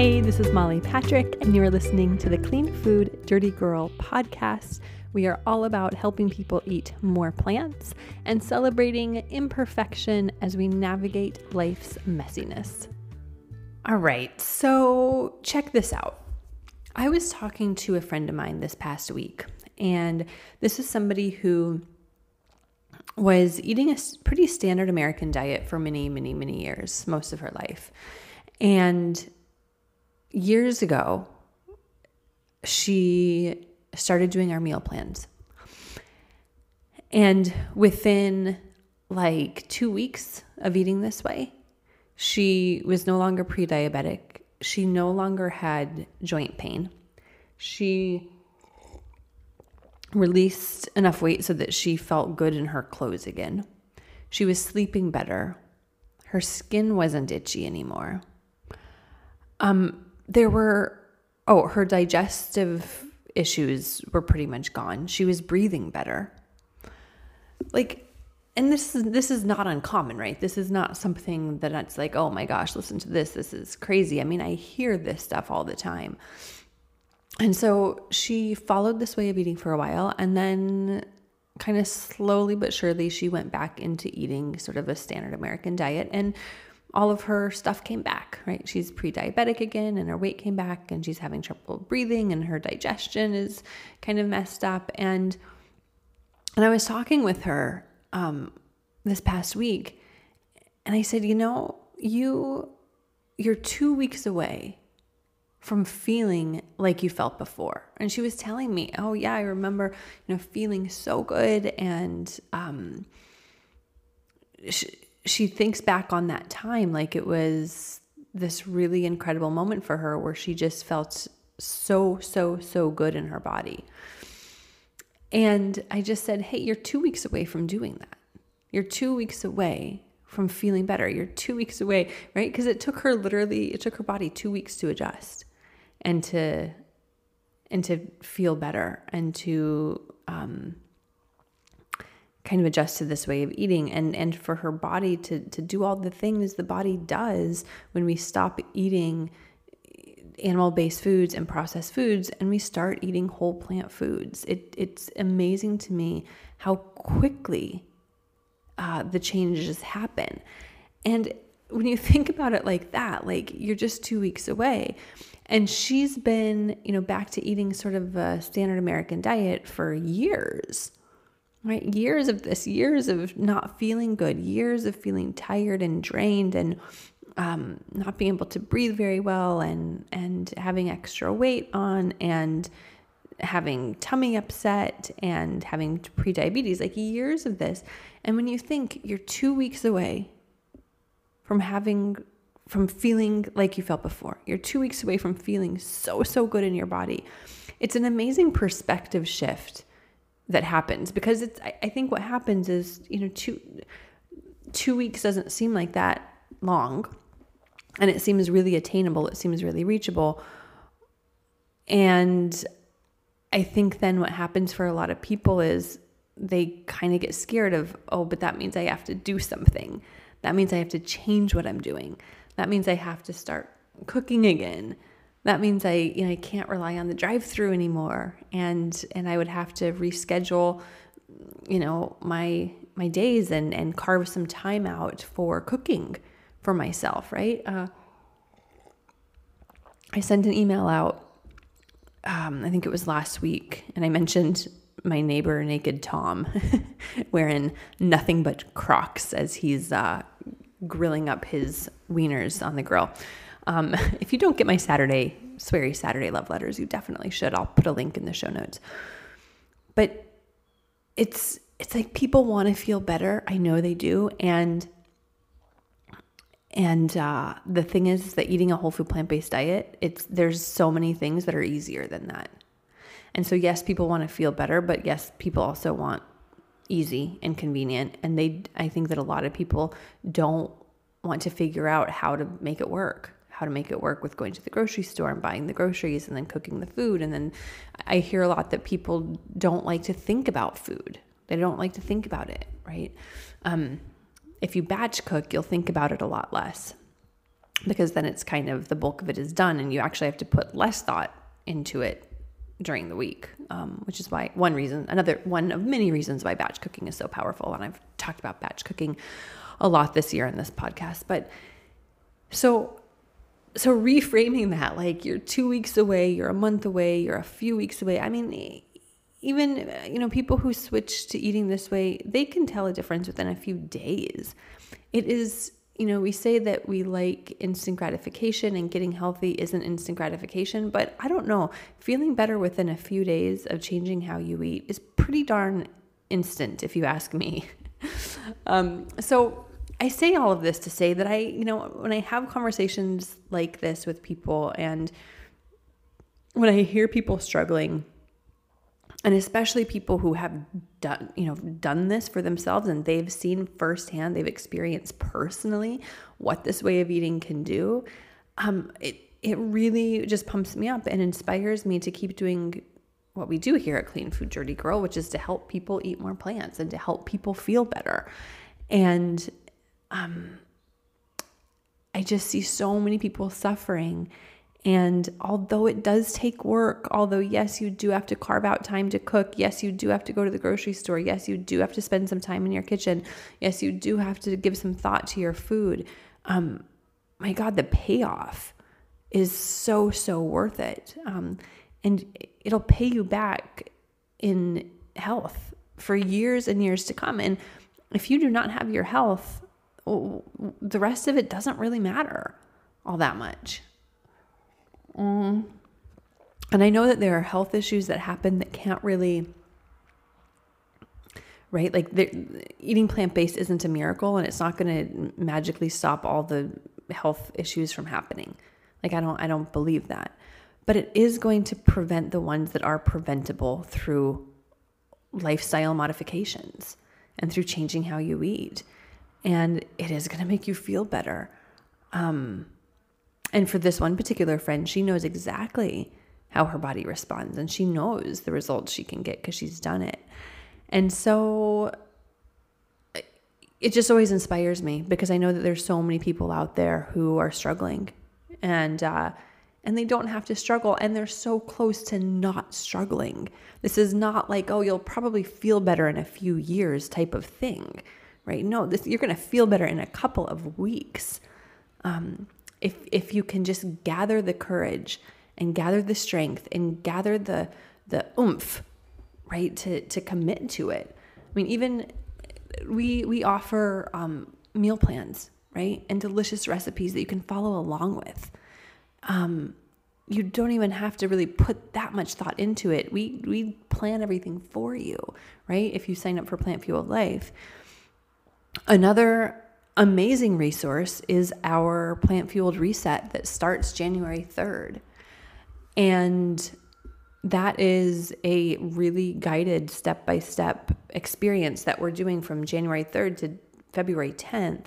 Hey, this is Molly Patrick, and you are listening to the Clean Food Dirty Girl podcast. We are all about helping people eat more plants and celebrating imperfection as we navigate life's messiness. All right, so check this out. I was talking to a friend of mine this past week, and this is somebody who was eating a pretty standard American diet for many, many, many years, most of her life. And years ago, she started doing our meal plans. And within like two weeks of eating this way, she was no longer pre diabetic. She no longer had joint pain. She released enough weight so that she felt good in her clothes again. She was sleeping better. Her skin wasn't itchy anymore. Um, there were, oh, her digestive issues were pretty much gone. She was breathing better. Like, and this is this is not uncommon, right? This is not something that it's like, oh my gosh, listen to this. This is crazy. I mean, I hear this stuff all the time. And so she followed this way of eating for a while and then kind of slowly but surely she went back into eating sort of a standard American diet and all of her stuff came back, right? She's pre diabetic again, and her weight came back, and she's having trouble breathing, and her digestion is kind of messed up. And and I was talking with her um, this past week, and I said, you know, you you're two weeks away from feeling like you felt before. And she was telling me, oh yeah, I remember, you know, feeling so good, and um, she, she thinks back on that time like it was this really incredible moment for her where she just felt so, so, so good in her body. And I just said, hey, you're two weeks away from doing that. You're two weeks away from feeling better. You're two weeks away, right? Because it took her literally, it took her body two weeks to adjust and to and to feel better and to um, kind of adjust to this way of eating. And and for her body to to do all the things the body does when we stop eating animal based foods and processed foods and we start eating whole plant foods. It it's amazing to me how quickly uh, the changes happen. And when you think about it like that like you're just two weeks away. And she's been you know back to eating sort of a standard american diet for years right? Years of this, years of not feeling good, years of feeling tired and drained and um, not being able to breathe very well and and having extra weight on and having tummy upset and having pre-diabetes like years of this and when you think you're 2 weeks away from having from feeling like you felt before you're 2 weeks away from feeling so so good in your body it's an amazing perspective shift that happens because it's I, think what happens is you know two two weeks doesn't seem like that long and it seems really attainable it seems really reachable. And i think then what happens for a lot of people is they kind of get scared of oh but that means i have to do something. That means i have to change what i'm doing. That means i have to start cooking again that means I you know I can't rely on the drive-through anymore and and I would have to reschedule you know my my days and and carve some time out for cooking for myself right uh, I sent an email out um, I think it was last week and I mentioned my neighbor naked Tom wearing nothing but Crocs as he's uh, grilling up his wieners on the grill. Um, if you don't get my Saturday, Sweary Saturday love letters, you definitely should. I'll put a link in the show notes. But it's it's like people want to feel better. I know they do, and and uh, the thing is that eating a whole food plant based diet, it's there's so many things that are easier than that. And so yes, people want to feel better, but yes, people also want easy and convenient. And they I think that a lot of people don't want to figure out how to make it work how to make it work with going to the grocery store and buying the groceries and then cooking the food. And then I hear a lot that people don't like to think about food. They don't like to think about it, right? Um, if you batch cook, you'll think about it a lot less. because then it's kind of the bulk of it is done and you actually have to put less thought into it during the week, um, which is why one reason, another one of many reasons why batch cooking is so powerful. And I've talked about batch cooking a lot this year in this podcast. But so, so reframing that, like you're two weeks away, you're a month away, you're a few weeks away. I mean, even you know people who switch to eating this way, they can tell a difference within a few days. It is you know, we say that we like instant gratification and getting healthy isn't instant gratification, but I don't know. Feeling better within a few days of changing how you eat is pretty darn instant, if you ask me. um, so I say all of this to say that I, you know, when I have conversations like this with people and when I hear people struggling, and especially people who have done you know done this for themselves and they've seen firsthand they've experienced personally what this way of eating can do um, it it really just pumps me up and inspires me to keep doing what we do here at Clean Food Dirty Girl, which is to help people eat more plants and to help people feel better. And um, I just see so many people suffering and although it does take work, although, yes, you do have to carve out time to cook, yes, you do have to go to the grocery store, yes, you do have to spend some time in your kitchen, yes, you do have to give some thought to your food. Um, my God, the payoff is so, so worth it. Um, and it'll pay you back in health for years and years to come. And if you do not have your health, the rest of it doesn't really matter all that much. Mm. And I know that there are health issues that happen that can't really, right? Like eating plant based isn't a miracle and it's not going to magically stop all the health issues from happening. Like I don't I don't believe that. But it is going to prevent the ones that are preventable through lifestyle modifications and through changing how you eat. And it is going to make you feel better. Um, and for this one particular friend, she knows exactly how her body responds and she knows the results she can get because she's done it. And so it just always inspires me because I know that there's so many people out there who are struggling and uh, and they don't have to struggle and they're so close to not struggling. This is not like oh you'll probably feel better in a few years type of thing, right? No, this you're going to feel better in a couple of weeks. Um, if if you can just gather the courage and gather the strength and gather the the oomph right to to commit to it. I mean even we we offer um, meal plans right and delicious recipes that you can follow along with. Um, you don't even have to really put that much thought into it. We we plan everything for you right? If you sign up for plant fueled life another amazing resource is our plant fueled reset that starts January 3rd. And that is a really guided step by step experience that we're doing from January 3rd to February 10th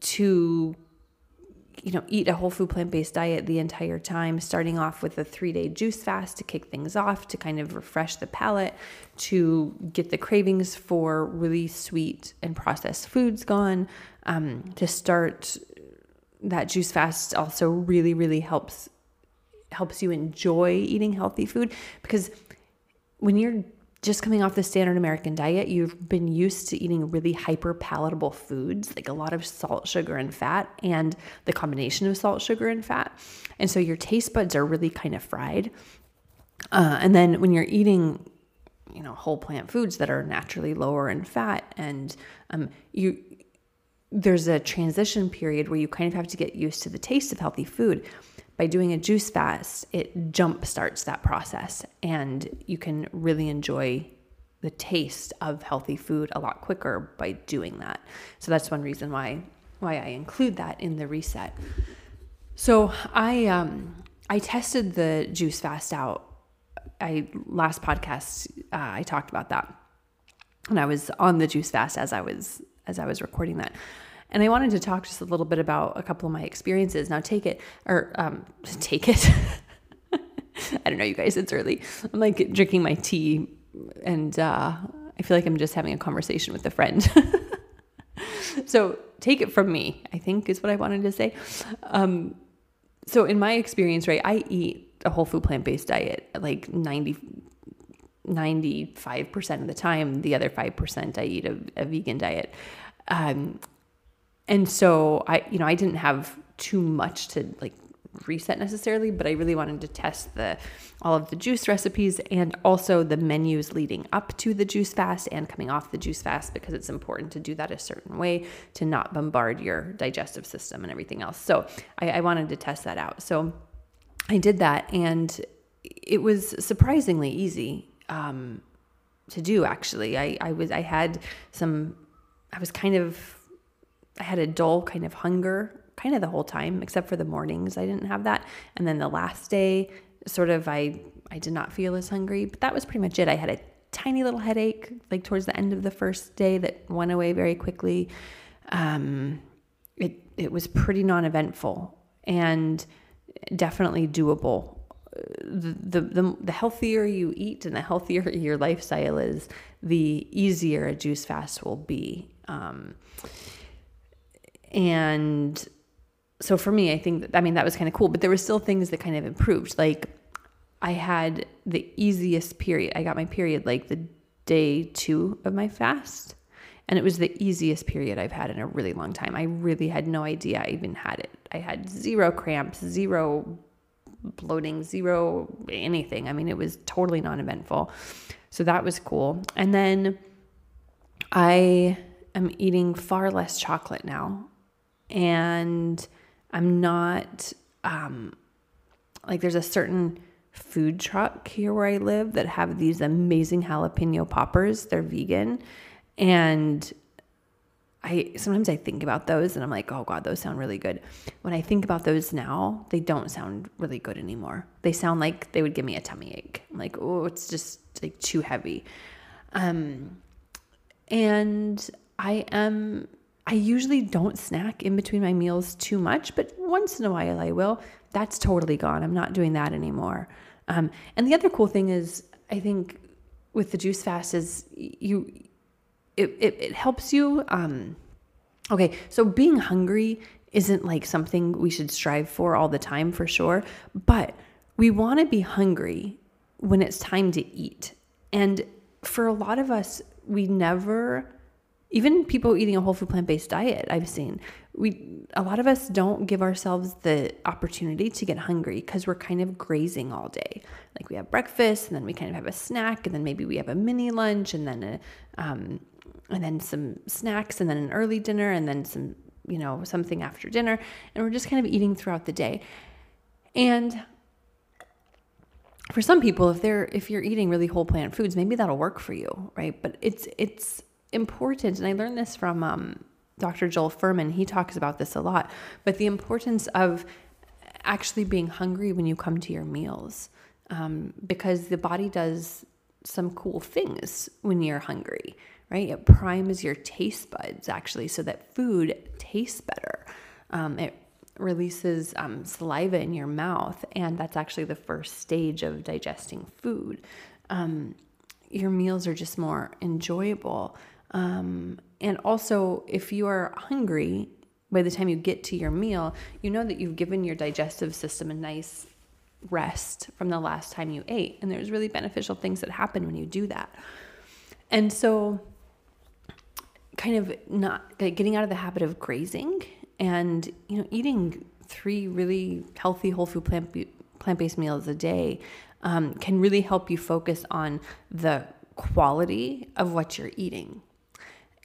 to you know, eat a whole food plant based diet the entire time, starting off with a three day juice fast to kick things off, to kind of refresh the palate, to get the cravings for really sweet and processed foods gone, um, to start that juice fast also really, really helps helps you enjoy eating healthy food because when you're just coming off the standard American diet, you've been used to eating really hyper palatable foods, like a lot of salt, sugar, and fat, and the combination of salt, sugar, and fat. And so your taste buds are really kind of fried. Uh, and then when you're eating, you know, whole plant foods that are naturally lower in fat, and um, you there's a transition period where you kind of have to get used to the taste of healthy food by doing a juice fast, it jump starts that process and you can really enjoy the taste of healthy food a lot quicker by doing that. So that's one reason why why I include that in the reset. So I um I tested the juice fast out. I last podcast uh, I talked about that. And I was on the juice fast as I was as I was recording that. And I wanted to talk just a little bit about a couple of my experiences. Now, take it, or um, take it. I don't know, you guys, it's early. I'm like drinking my tea, and uh, I feel like I'm just having a conversation with a friend. so, take it from me, I think is what I wanted to say. Um, so in my experience, right, I eat a whole food plant based diet like 90, 95% of the time. The other 5% I eat a, a vegan diet. Um, and so I, you know, I didn't have too much to like reset necessarily, but I really wanted to test the all of the juice recipes and also the menus leading up to the juice fast and coming off the juice fast because it's important to do that a certain way to not bombard your digestive system and everything else. So I, I wanted to test that out. So I did that and it was surprisingly easy um, to do actually. I, I was I had some I was kind of I had a dull kind of hunger kind of the whole time, except for the mornings. I didn't have that. And then the last day, sort of, I, I did not feel as hungry, but that was pretty much it. I had a tiny little headache, like towards the end of the first day, that went away very quickly. Um, it, it was pretty non eventful and definitely doable. The, the, the, the healthier you eat and the healthier your lifestyle is, the easier a juice fast will be. Um, and so for me, I think, I mean, that was kind of cool, but there were still things that kind of improved. Like I had the easiest period. I got my period like the day two of my fast. And it was the easiest period I've had in a really long time. I really had no idea I even had it. I had zero cramps, zero bloating, zero anything. I mean, it was totally non eventful. So that was cool. And then I am eating far less chocolate now. And I'm not um, like there's a certain food truck here where I live that have these amazing jalapeno poppers. They're vegan, and I sometimes I think about those and I'm like, oh god, those sound really good. When I think about those now, they don't sound really good anymore. They sound like they would give me a tummy ache. I'm like, oh, it's just like too heavy. Um, and I am I usually don't snack in between my meals too much, but once in a while I will. That's totally gone. I'm not doing that anymore. Um, and the other cool thing is, I think with the juice fast is you, it, it, it helps you. Um, okay, so being hungry isn't like something we should strive for all the time for sure, but we want to be hungry when it's time to eat. And for a lot of us, we never even people eating a whole food plant based diet I've seen. We a lot of us don't give ourselves the opportunity to get hungry because we're kind of grazing all day. Like we have breakfast and then we kind of have a snack and then maybe we have a mini lunch and then a um, and then some snacks and then an early dinner and then some you know something after dinner and we're just kind of eating throughout the day. And for some people if they're if you're eating really whole plant foods maybe that'll work for you right? But it's it's important, and I learned this from um, Dr. Joel Fuhrman. He talks about this a lot, but the importance of actually being hungry when you come to your meals, um, because the body does some cool things when you're hungry, right? It primes your taste buds actually, so that food tastes better. Um, it releases um, saliva in your mouth, and that's actually the first stage of digesting food. Um, your meals are just more enjoyable. Um, and also, if you are hungry, by the time you get to your meal, you know that you've given your digestive system a nice rest from the last time you ate. And there's really beneficial things that happen when you do that. And so, kind of not getting out of the habit of grazing and, you know, eating three really healthy whole food plant plant-based meals a day um, can really help you focus on the quality of what you're eating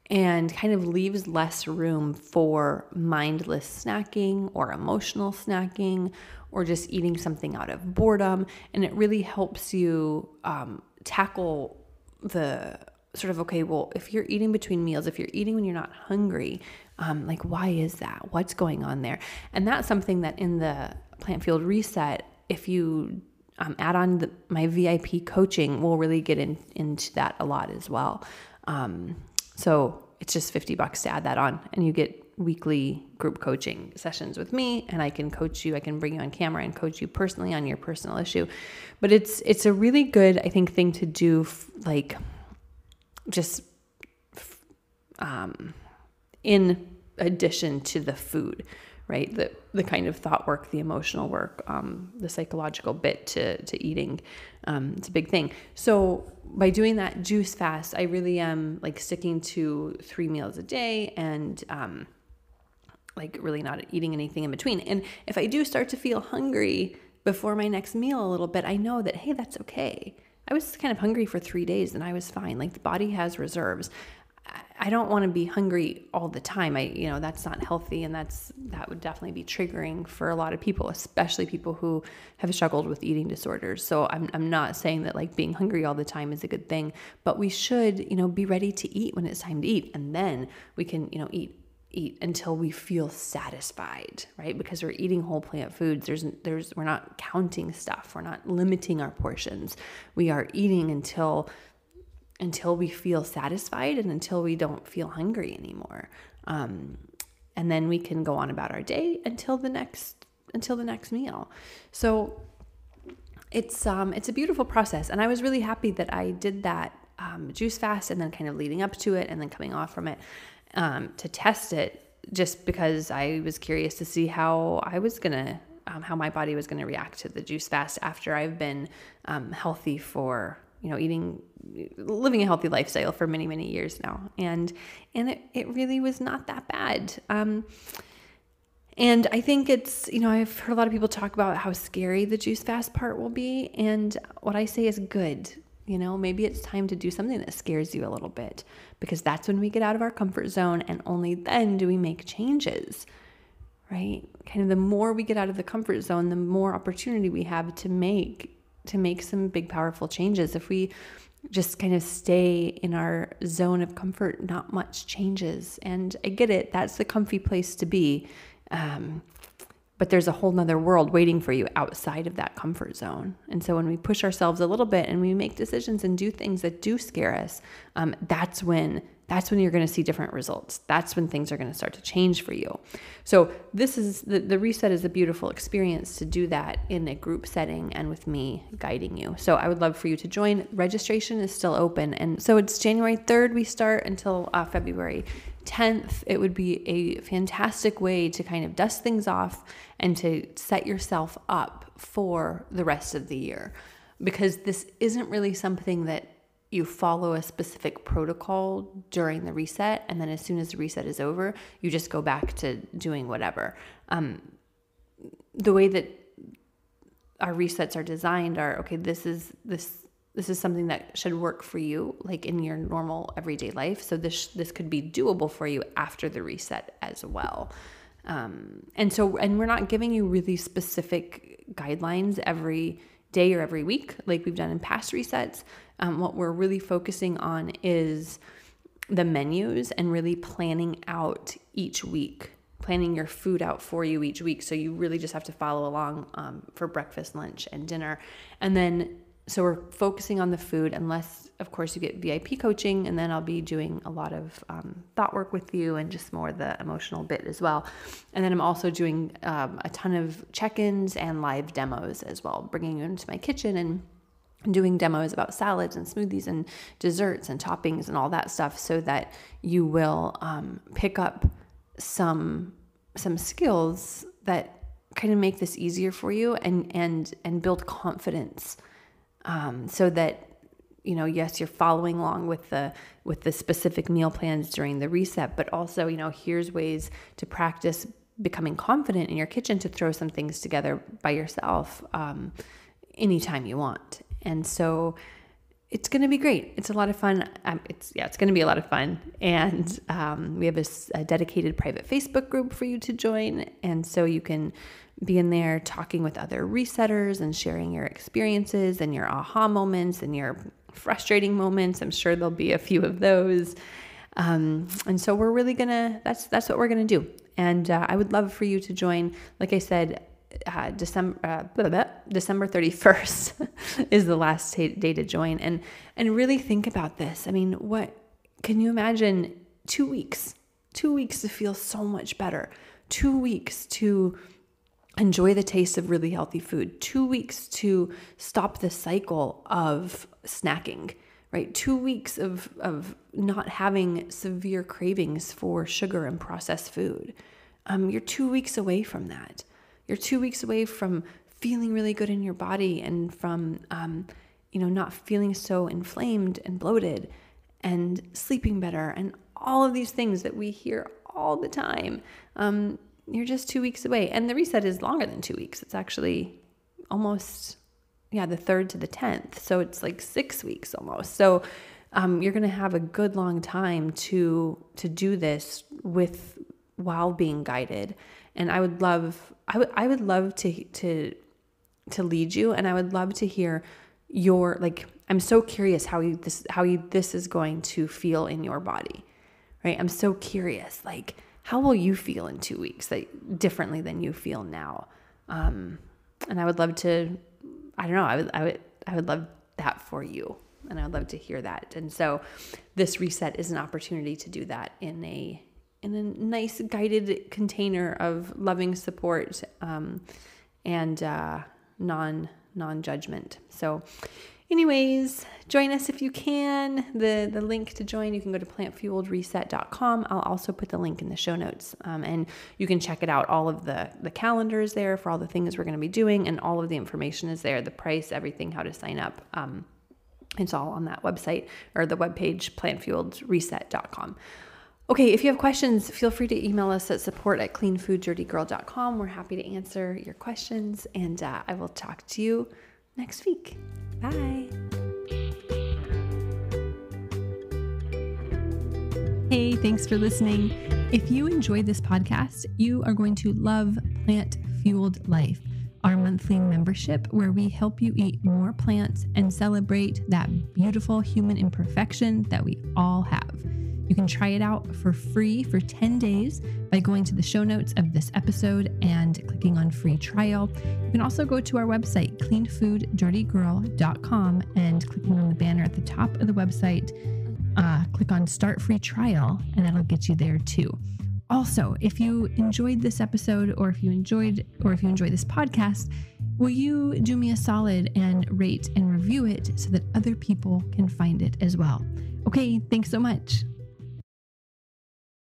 and kind of leaves less room for mindless snacking or emotional snacking or just eating something out of boredom. And it really helps you um, tackle the sort of okay, well, if you're eating between meals, if you're eating when you're not hungry, um, like why is that? What's going on there? And that's something that in the plant fueled reset, if you um, add on the, my VIP coaching, we'll really get in, into that a lot as well. Um, so it's just 50 bucks to add that on. And you get weekly group coaching sessions with me and I can coach you. I can bring you on camera and coach you personally on your personal issue. But it's it's a really good I think thing to do like just um in addition to the food right? The the kind of thought work the emotional work um, the psychological bit to to eating um, it's a big thing. So by doing that juice fast i really am like sticking to three meals a day and um, like really not eating anything in between. And if i do start to feel hungry before my next meal a little bit i know that hey that's okay. I was kind of hungry for three days and i was fine. Like the body has reserves I don't want to be hungry all the time. I, you know, that's not healthy and that's that would definitely be triggering for a lot of people, especially people who have struggled with eating disorders. So I'm I'm not saying that like being hungry all the time is a good thing, but we should, you know, be ready to eat when it's time to eat and then we can, you know, eat eat until we feel satisfied, right? Because we're eating whole plant foods. There's there's we're not counting stuff. We're not limiting our portions. We are eating until until we feel satisfied and until we don't feel hungry anymore. Um, and then we can go on about our day until the next until the next meal. So it's um, it's a beautiful process, and I was really happy that I did that um, juice fast and then kind of leading up to it and then coming off from it um, to test it, just because I was curious to see how I was gonna um, how my body was gonna react to the juice fast after I've been um, healthy for you know eating living a healthy lifestyle for many many years now. And and it, it really was not that bad. Um, and i think it's you know i've heard a lot of people talk about how scary the juice fast part will be. And what i say is good. You know maybe it's time to do something that scares you a little bit because that's when we get out of our comfort zone and only then do we make changes right? Kind of the more we get out of the comfort zone the more opportunity we have to make to make some big, powerful changes. If we just kind of stay in our zone of comfort, not much changes. And I get it, that's the comfy place to be. Um, but there's a whole nother world waiting for you outside of that comfort zone. And so when we push ourselves a little bit and we make decisions and do things that do scare us, um, that's when that's when you're going to see different results. That's when things are going to start to change for you. So this is the, the reset is a beautiful experience to do that in a group setting and with me guiding you. So I would love for you to join. Registration is still open. And so it's January 3rd we start until uh, February 10th. It would be a fantastic way to kind of dust things off and to set yourself up for the rest of the year because this isn't really something that you follow a specific protocol during the reset and then as soon as the reset is over you just go back to doing whatever um, the way that our resets are designed are okay this is this this is something that should work for you like in your normal everyday life so this this could be doable for you after the reset as well um, and so and we're not giving you really specific guidelines every day or every week like we've done in past resets um, what we're really focusing on is the menus and really planning out each week, planning your food out for you each week. So you really just have to follow along um, for breakfast, lunch, and dinner. And then, so we're focusing on the food, unless, of course, you get VIP coaching, and then I'll be doing a lot of um, thought work with you and just more the emotional bit as well. And then I'm also doing um, a ton of check ins and live demos as well, bringing you into my kitchen and doing demos about salads and smoothies and desserts and toppings and all that stuff so that you will um, pick up some some skills that kind of make this easier for you and and and build confidence um, so that you know yes you're following along with the with the specific meal plans during the reset but also you know here's ways to practice becoming confident in your kitchen to throw some things together by yourself um, anytime you want. And so it's going to be great. It's a lot of fun. Um, it's yeah, it's going to be a lot of fun. And um, we have a, a, dedicated private Facebook group for you to join, and so you can be in there talking with other resetters and sharing your experiences and your aha moments and your frustrating moments. I'm sure there'll be a few of those. Um, and so we're really gonna that's that's what we're gonna do. And uh, I would love for you to join. Like I said, uh, December uh, blah, blah, December 31st is the last day to join and and really think about this. I mean, what can you imagine 2 weeks? 2 weeks to feel so much better. 2 weeks to enjoy the taste of really healthy food. 2 weeks to stop the cycle of snacking right? Two weeks of, of not having severe cravings for sugar and processed food. Um, you're two weeks away from that. You're two weeks away from feeling really good in your body and from, um, you know, not feeling so inflamed and bloated and sleeping better and all of these things that we hear all the time. Um, you're just two weeks away. And the reset is longer than two weeks. It's actually almost, yeah, the third to the 10th. So it's like six weeks almost. So um, you're going to have a good long time to to do this with while being guided. And I would love, I would, I would love to to to lead you, and I would love to hear your like. I'm so curious how you this how you this is going to feel in your body, right? I'm so curious, like how will you feel in two weeks like differently than you feel now um, and i would love to i don't know i would i would i would love that for you and i would love to hear that and so this reset is an opportunity to do that in a in a nice guided container of loving support um, and uh, non non judgment so Anyways, join us if you can. The, the link to join, you can go to plantfueledreset.com. I'll also put the link in the show notes. Um, and you can check it out. All of the, the calendars there for all the things we're going to be doing, and all of the information is there the price, everything, how to sign up. Um, it's all on that website or the webpage, plantfueledreset.com. Okay, if you have questions, feel free to email us at support at cleanfooddirtygirl.com. We're happy to answer your questions, and uh, I will talk to you next week. Bye. Hey, thanks for listening. If you enjoyed this podcast, you are going to love Plant Fueled Life, our monthly membership where we help you eat more plants and celebrate that beautiful human imperfection that we all have. You can try it out for free for 10 days by going to the show notes of this episode and clicking on free trial. You can also go to our website, cleanfooddirtygirl.com, and clicking on the banner at the top of the website, uh, click on start free trial, and that'll get you there too. Also, if you enjoyed this episode or if you enjoyed or if you enjoy this podcast, will you do me a solid and rate and review it so that other people can find it as well? Okay, thanks so much.